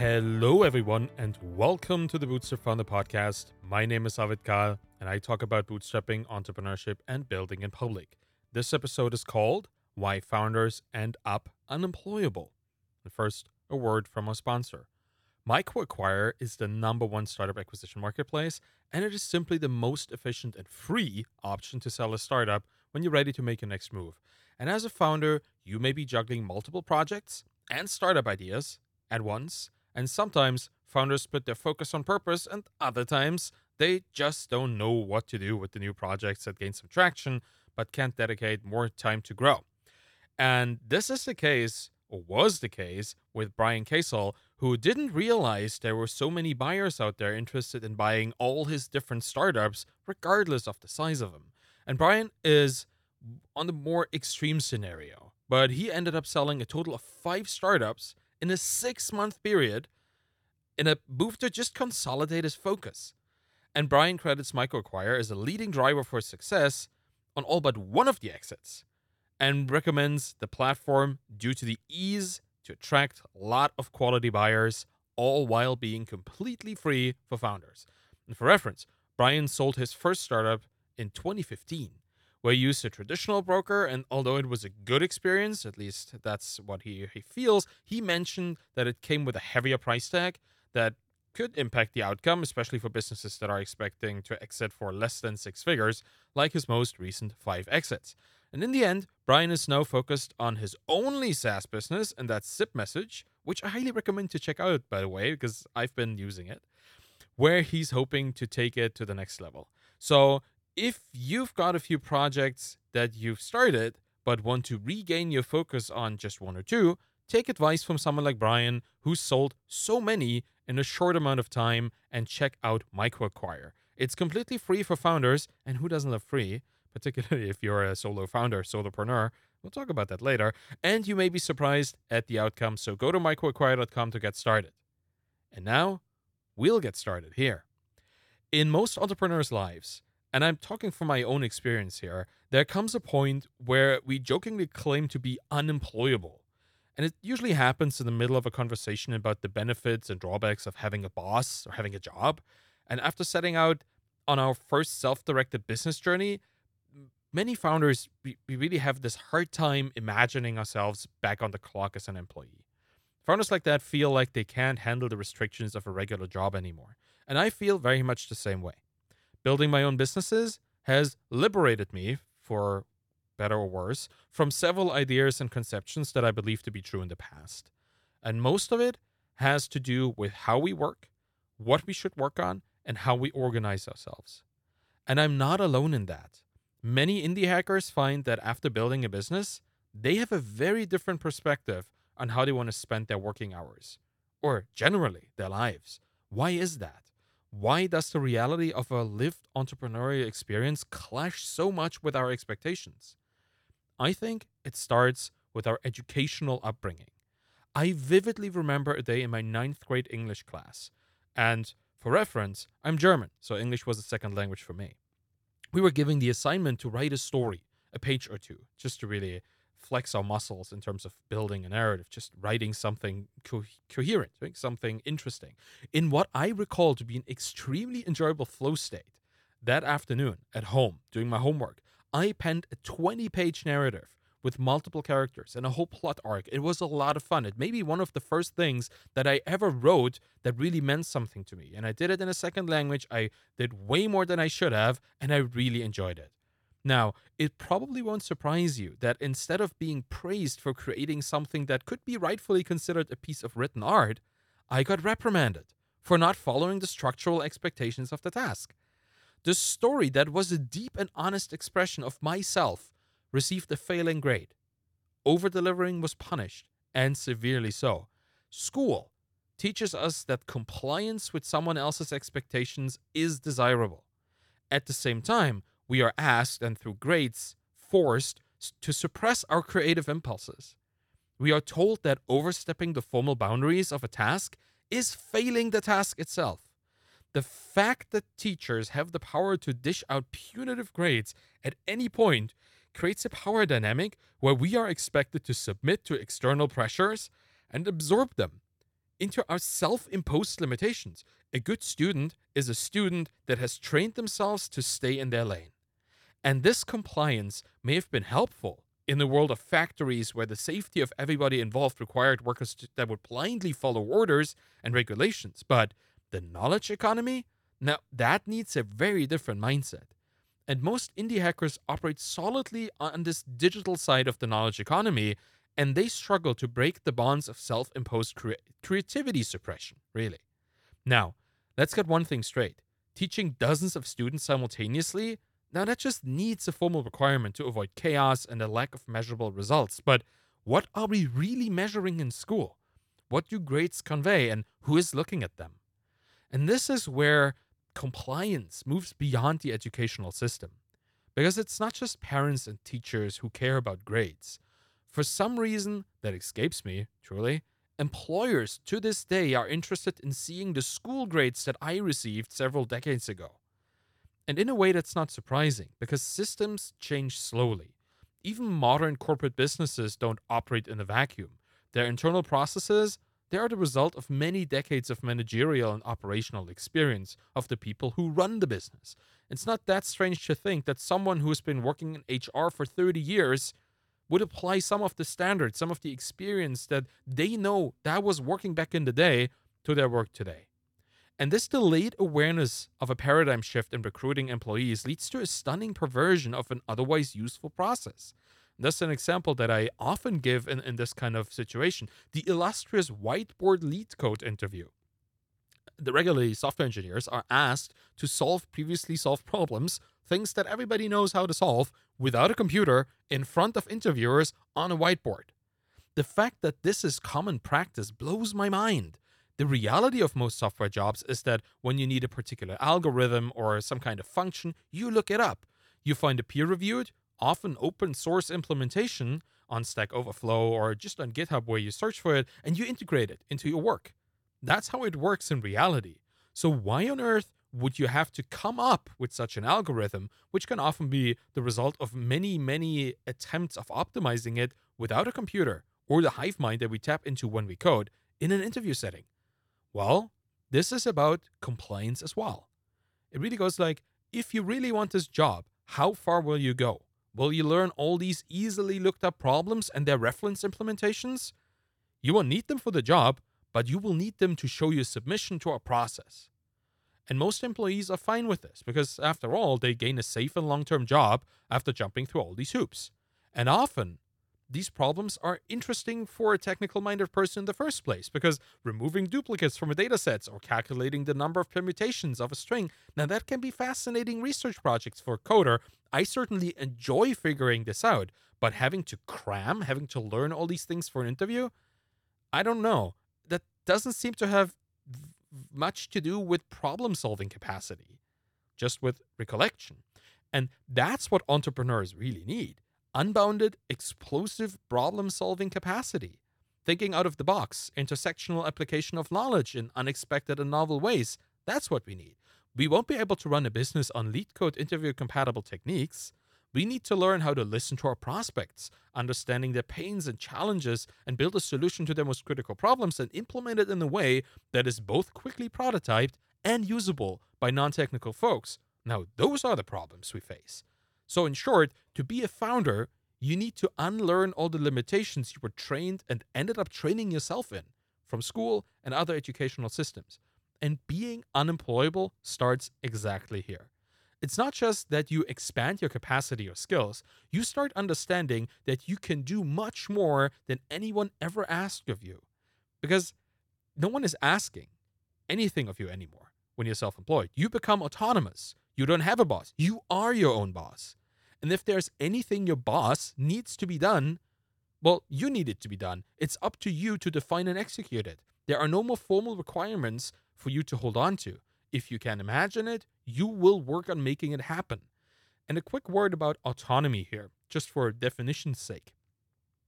Hello, everyone, and welcome to the Bootstrap Founder Podcast. My name is Arvid Kahl, and I talk about bootstrapping, entrepreneurship, and building in public. This episode is called Why Founders End Up Unemployable. And first, a word from our sponsor. MicroAcquire is the number one startup acquisition marketplace, and it is simply the most efficient and free option to sell a startup when you're ready to make your next move. And as a founder, you may be juggling multiple projects and startup ideas at once, and sometimes founders put their focus on purpose, and other times they just don't know what to do with the new projects that gain some traction but can't dedicate more time to grow. And this is the case, or was the case, with Brian Casel, who didn't realize there were so many buyers out there interested in buying all his different startups, regardless of the size of them. And Brian is on the more extreme scenario, but he ended up selling a total of five startups in a six month period in a move to just consolidate his focus. And Brian credits MicroAcquire as a leading driver for success on all but one of the exits and recommends the platform due to the ease to attract a lot of quality buyers, all while being completely free for founders. And for reference, Brian sold his first startup in 2015, he used a traditional broker, and although it was a good experience, at least that's what he, he feels, he mentioned that it came with a heavier price tag that could impact the outcome, especially for businesses that are expecting to exit for less than six figures, like his most recent five exits. And in the end, Brian is now focused on his only SaaS business, and that's ZipMessage, which I highly recommend to check out, by the way, because I've been using it, where he's hoping to take it to the next level. So if you've got a few projects that you've started, but want to regain your focus on just one or two, take advice from someone like Brian, who sold so many in a short amount of time, and check out MicroAcquire. It's completely free for founders, and who doesn't love free? particularly if you're a solo founder, solopreneur. We'll talk about that later. And you may be surprised at the outcome, so go to microacquire.com to get started. And now, we'll get started here. In most entrepreneurs' lives, and I'm talking from my own experience here, there comes a point where we jokingly claim to be unemployable. And it usually happens in the middle of a conversation about the benefits and drawbacks of having a boss or having a job. And after setting out on our first self directed business journey, many founders we, we really have this hard time imagining ourselves back on the clock as an employee founders like that feel like they can't handle the restrictions of a regular job anymore and i feel very much the same way building my own businesses has liberated me for better or worse from several ideas and conceptions that i believe to be true in the past and most of it has to do with how we work what we should work on and how we organize ourselves and i'm not alone in that Many indie hackers find that after building a business, they have a very different perspective on how they want to spend their working hours, or generally their lives. Why is that? Why does the reality of a lived entrepreneurial experience clash so much with our expectations? I think it starts with our educational upbringing. I vividly remember a day in my ninth grade English class, and for reference, I'm German, so English was a second language for me we were given the assignment to write a story, a page or two, just to really flex our muscles in terms of building a narrative, just writing something co- coherent, doing something interesting. In what I recall to be an extremely enjoyable flow state, that afternoon at home doing my homework, I penned a 20 page narrative with multiple characters and a whole plot arc. It was a lot of fun. It may be one of the first things that I ever wrote that really meant something to me. And I did it in a second language. I did way more than I should have, and I really enjoyed it. Now, it probably won't surprise you that instead of being praised for creating something that could be rightfully considered a piece of written art, I got reprimanded for not following the structural expectations of the task. The story that was a deep and honest expression of myself received a failing grade. Over delivering was punished, and severely so. School teaches us that compliance with someone else's expectations is desirable. At the same time, we are asked, and through grades, forced to suppress our creative impulses. We are told that overstepping the formal boundaries of a task is failing the task itself. The fact that teachers have the power to dish out punitive grades at any point creates a power dynamic where we are expected to submit to external pressures and absorb them. into our self imposed limitations. A good student is a student that has trained themselves to stay in their lane. And this compliance may have been helpful in the world of factories where the safety of everybody involved required workers to, that would blindly follow orders and regulations. But the knowledge economy, now that needs a very different mindset. And most indie hackers operate solidly on this digital side of the knowledge economy, and they struggle to break the bonds of self imposed cre- creativity suppression, really. Now, let's get one thing straight teaching dozens of students simultaneously, now that just needs a formal requirement to avoid chaos and a lack of measurable results. But what are we really measuring in school? What do grades convey, and who is looking at them? And this is where compliance moves beyond the educational system. Because it's not just parents and teachers who care about grades. For some reason that escapes me, truly, employers to this day are interested in seeing the school grades that I received several decades ago. And in a way, that's not surprising because systems change slowly. Even modern corporate businesses don't operate in a vacuum. Their internal processes, they are the result of many decades of managerial and operational experience of the people who run the business. It's not that strange to think that someone who's been working in HR for 30 years would apply some of the standards, some of the experience that they know that was working back in the day to their work today. And this delayed awareness of a paradigm shift in recruiting employees leads to a stunning perversion of an otherwise useful process. That's an example that I often give in, in this kind of situation the illustrious whiteboard LeetCode interview. The regularly software engineers are asked to solve previously solved problems, things that everybody knows how to solve, without a computer in front of interviewers on a whiteboard. The fact that this is common practice blows my mind. The reality of most software jobs is that when you need a particular algorithm or some kind of function, you look it up. You find a peer reviewed, often open source implementation on Stack Overflow or just on GitHub where you search for it and you integrate it into your work. That's how it works in reality. So, why on earth would you have to come up with such an algorithm, which can often be the result of many, many attempts of optimizing it without a computer or the hive mind that we tap into when we code in an interview setting? Well, this is about compliance as well. It really goes like if you really want this job, how far will you go? Will you learn all these easily looked up problems and their reference implementations? You won't need them for the job, but you will need them to show your submission to our process. And most employees are fine with this because, after all, they gain a safe and long term job after jumping through all these hoops. And often, these problems are interesting for a technical minded person in the first place because removing duplicates from a datasets or calculating the number of permutations of a string, now that can be fascinating research projects for a coder. I certainly enjoy figuring this out, but having to cram, having to learn all these things for an interview, I don't know. That doesn't seem to have much to do with problem solving capacity, just with recollection. And that's what entrepreneurs really need unbounded, explosive problem solving capacity, thinking out of the box, intersectional application of knowledge in unexpected and novel ways. That's what we need. We won't be able to run a business on LeetCode interview compatible techniques. We need to learn how to listen to our prospects, understanding their pains and challenges, and build a solution to their most critical problems and implement it in a way that is both quickly prototyped and usable by non technical folks. Now, those are the problems we face. So, in short, to be a founder, you need to unlearn all the limitations you were trained and ended up training yourself in from school and other educational systems. And being unemployable starts exactly here. It's not just that you expand your capacity or skills, you start understanding that you can do much more than anyone ever asked of you. Because no one is asking anything of you anymore when you're self employed. You become autonomous. You don't have a boss, you are your own boss. And if there's anything your boss needs to be done, well, you need it to be done. It's up to you to define and execute it. There are no more formal requirements for you to hold on to. If you can imagine it, you will work on making it happen. And a quick word about autonomy here, just for definition's sake.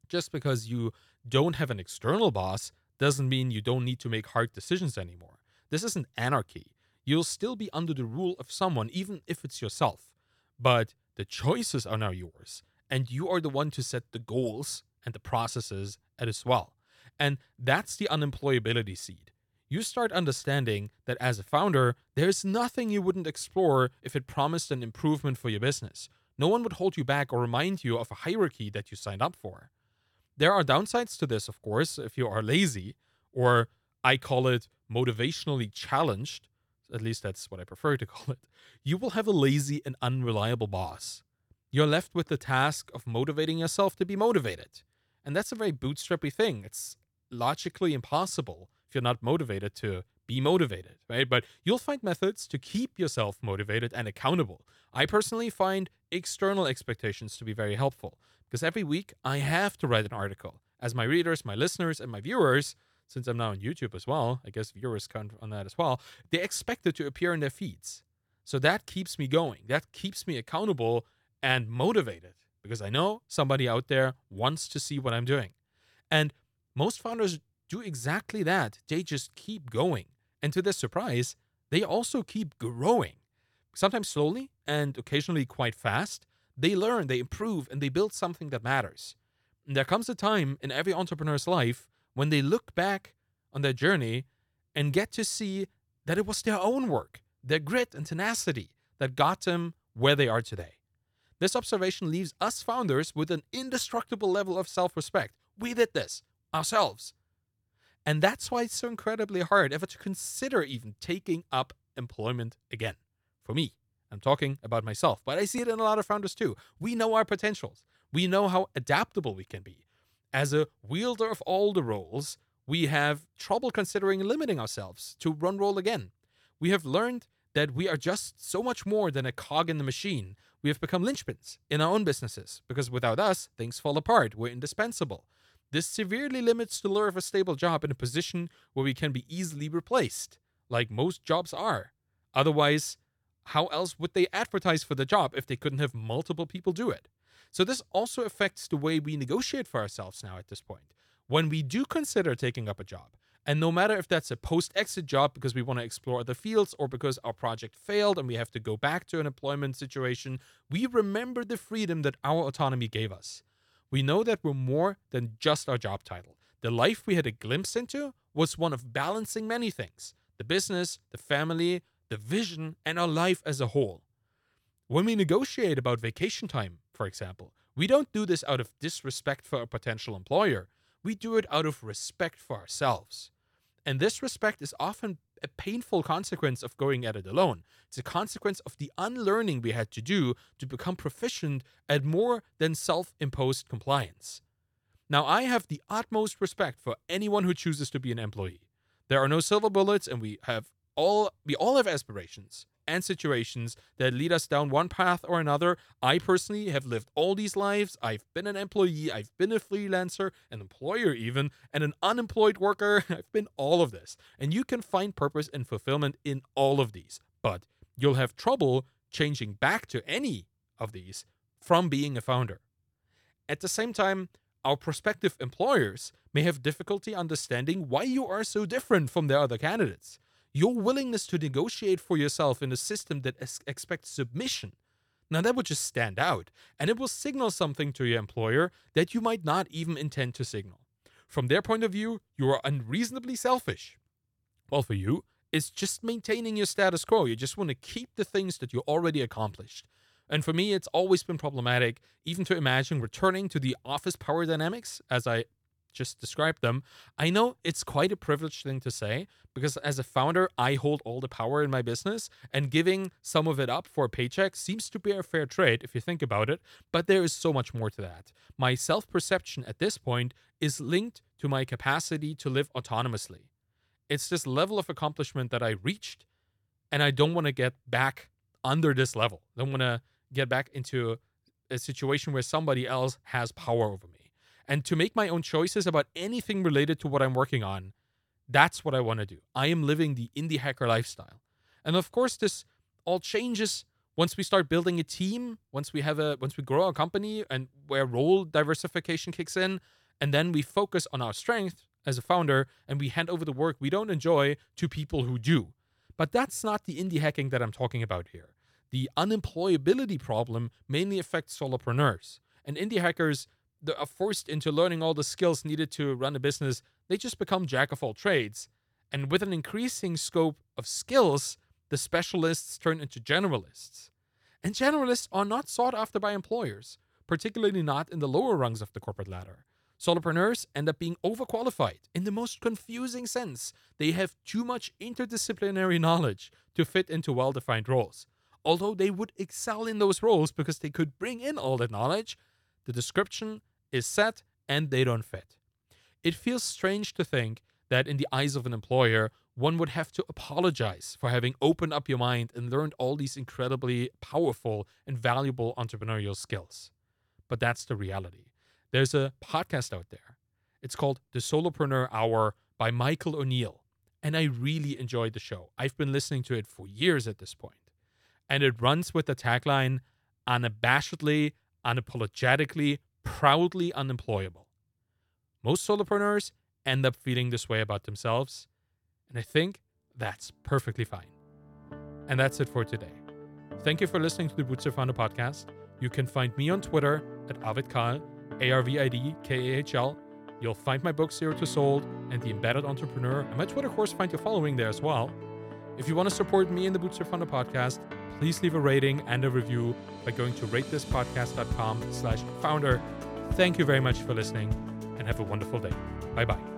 Just because you don't have an external boss doesn't mean you don't need to make hard decisions anymore. This isn't anarchy. You'll still be under the rule of someone, even if it's yourself. But the choices are now yours, and you are the one to set the goals and the processes as well. And that's the unemployability seed. You start understanding that as a founder, there's nothing you wouldn't explore if it promised an improvement for your business. No one would hold you back or remind you of a hierarchy that you signed up for. There are downsides to this, of course, if you are lazy, or I call it motivationally challenged, at least that's what I prefer to call it. You will have a lazy and unreliable boss. You're left with the task of motivating yourself to be motivated. And that's a very bootstrappy thing. It's logically impossible if you're not motivated to be motivated, right? But you'll find methods to keep yourself motivated and accountable. I personally find external expectations to be very helpful because every week I have to write an article. As my readers, my listeners, and my viewers, since I'm now on YouTube as well, I guess viewers count on that as well, they expect it to appear in their feeds. So that keeps me going. That keeps me accountable and motivated because I know somebody out there wants to see what I'm doing. And most founders do exactly that. They just keep going. And to their surprise, they also keep growing. Sometimes slowly and occasionally quite fast. They learn, they improve, and they build something that matters. And there comes a time in every entrepreneur's life when they look back on their journey and get to see that it was their own work, their grit and tenacity that got them where they are today. This observation leaves us founders with an indestructible level of self respect. We did this ourselves. And that's why it's so incredibly hard ever to consider even taking up employment again. For me, I'm talking about myself, but I see it in a lot of founders too. We know our potentials, we know how adaptable we can be. As a wielder of all the roles, we have trouble considering limiting ourselves to one role again. We have learned that we are just so much more than a cog in the machine. We have become linchpins in our own businesses because without us, things fall apart. We're indispensable. This severely limits the lure of a stable job in a position where we can be easily replaced, like most jobs are. Otherwise, how else would they advertise for the job if they couldn't have multiple people do it? So, this also affects the way we negotiate for ourselves now at this point. When we do consider taking up a job, and no matter if that's a post exit job because we want to explore other fields or because our project failed and we have to go back to an employment situation, we remember the freedom that our autonomy gave us we know that we're more than just our job title. The life we had a glimpse into was one of balancing many things the business, the family, the vision, and our life as a whole. When we negotiate about vacation time, for example, we don't do this out of disrespect for a potential employer. We do it out of respect for ourselves. And this respect is often a painful consequence of going at it alone. It's a consequence of the unlearning we had to do to become proficient at more than self imposed compliance. Now, I have the utmost respect for anyone who chooses to be an employee. There are no silver bullets, and we have all we all have aspirations and situations that lead us down one path or another. I personally have lived all these lives. I've been an employee, I've been a freelancer, an employer, even, and an unemployed worker. I've been all of this. And you can find purpose and fulfillment in all of these. But you'll have trouble changing back to any of these from being a founder. At the same time, our prospective employers may have difficulty understanding why you are so different from their other candidates your willingness to negotiate for yourself in a system that expects submission. Now, that would just stand out, and it will signal something to your employer that you might not even intend to signal. From their point of view, you are unreasonably selfish. Well, for you, it's just maintaining your status quo. You just want to keep the things that you already accomplished. And for me, it's always been problematic, even to imagine returning to the office power dynamics, as I just described them. I know it's quite a privileged thing to say because as a founder, I hold all the power in my business, and giving some of it up for a paycheck seems to be a fair trade if you think about it. But there is so much more to that. My self perception at this point is linked to my capacity to live autonomously. It's this level of accomplishment that I reached, and I don't want to get back under this level. I don't want to get back into a situation where somebody else has power over me and to make my own choices about anything related to what I'm working on. That's what I want to do. I am living the indie hacker lifestyle. And of course, this all changes once we start building a team, once we have a once we grow our company and where role diversification kicks in, and then we focus on our strength as a founder and we hand over the work we don't enjoy to people who do. But that's not the indie hacking that I'm talking about here. The unemployability problem mainly affects solopreneurs. And indie hackers are uh, forced into learning all the skills needed to run a business, they just become jack of all trades. And with an increasing scope of skills, the specialists turn into generalists. And generalists are not sought after by employers, particularly not in the lower rungs of the corporate ladder. Solopreneurs end up being overqualified in the most confusing sense. They have too much interdisciplinary knowledge to fit into well defined roles. Although they would excel in those roles because they could bring in all that knowledge, the description is set and they don't fit. It feels strange to think that in the eyes of an employer, one would have to apologize for having opened up your mind and learned all these incredibly powerful and valuable entrepreneurial skills. But that's the reality. There's a podcast out there. It's called The Solopreneur Hour by Michael O'Neill. And I really enjoyed the show. I've been listening to it for years at this point. And it runs with the tagline unabashedly, unapologetically, proudly unemployable. Most solopreneurs end up feeling this way about themselves, and I think that's perfectly fine. And that's it for today. Thank you for listening to the Bootstrap Founder podcast. You can find me on Twitter at Arvid Kahl, A R V I D K A H L. You'll find my book Zero to Sold and The Embedded Entrepreneur, and my Twitter course find you following there as well. If you want to support me in the Bootstrap Founder podcast, please leave a rating and a review by going to ratethispodcast.com slash founder. Thank you very much for listening and have a wonderful day. Bye bye.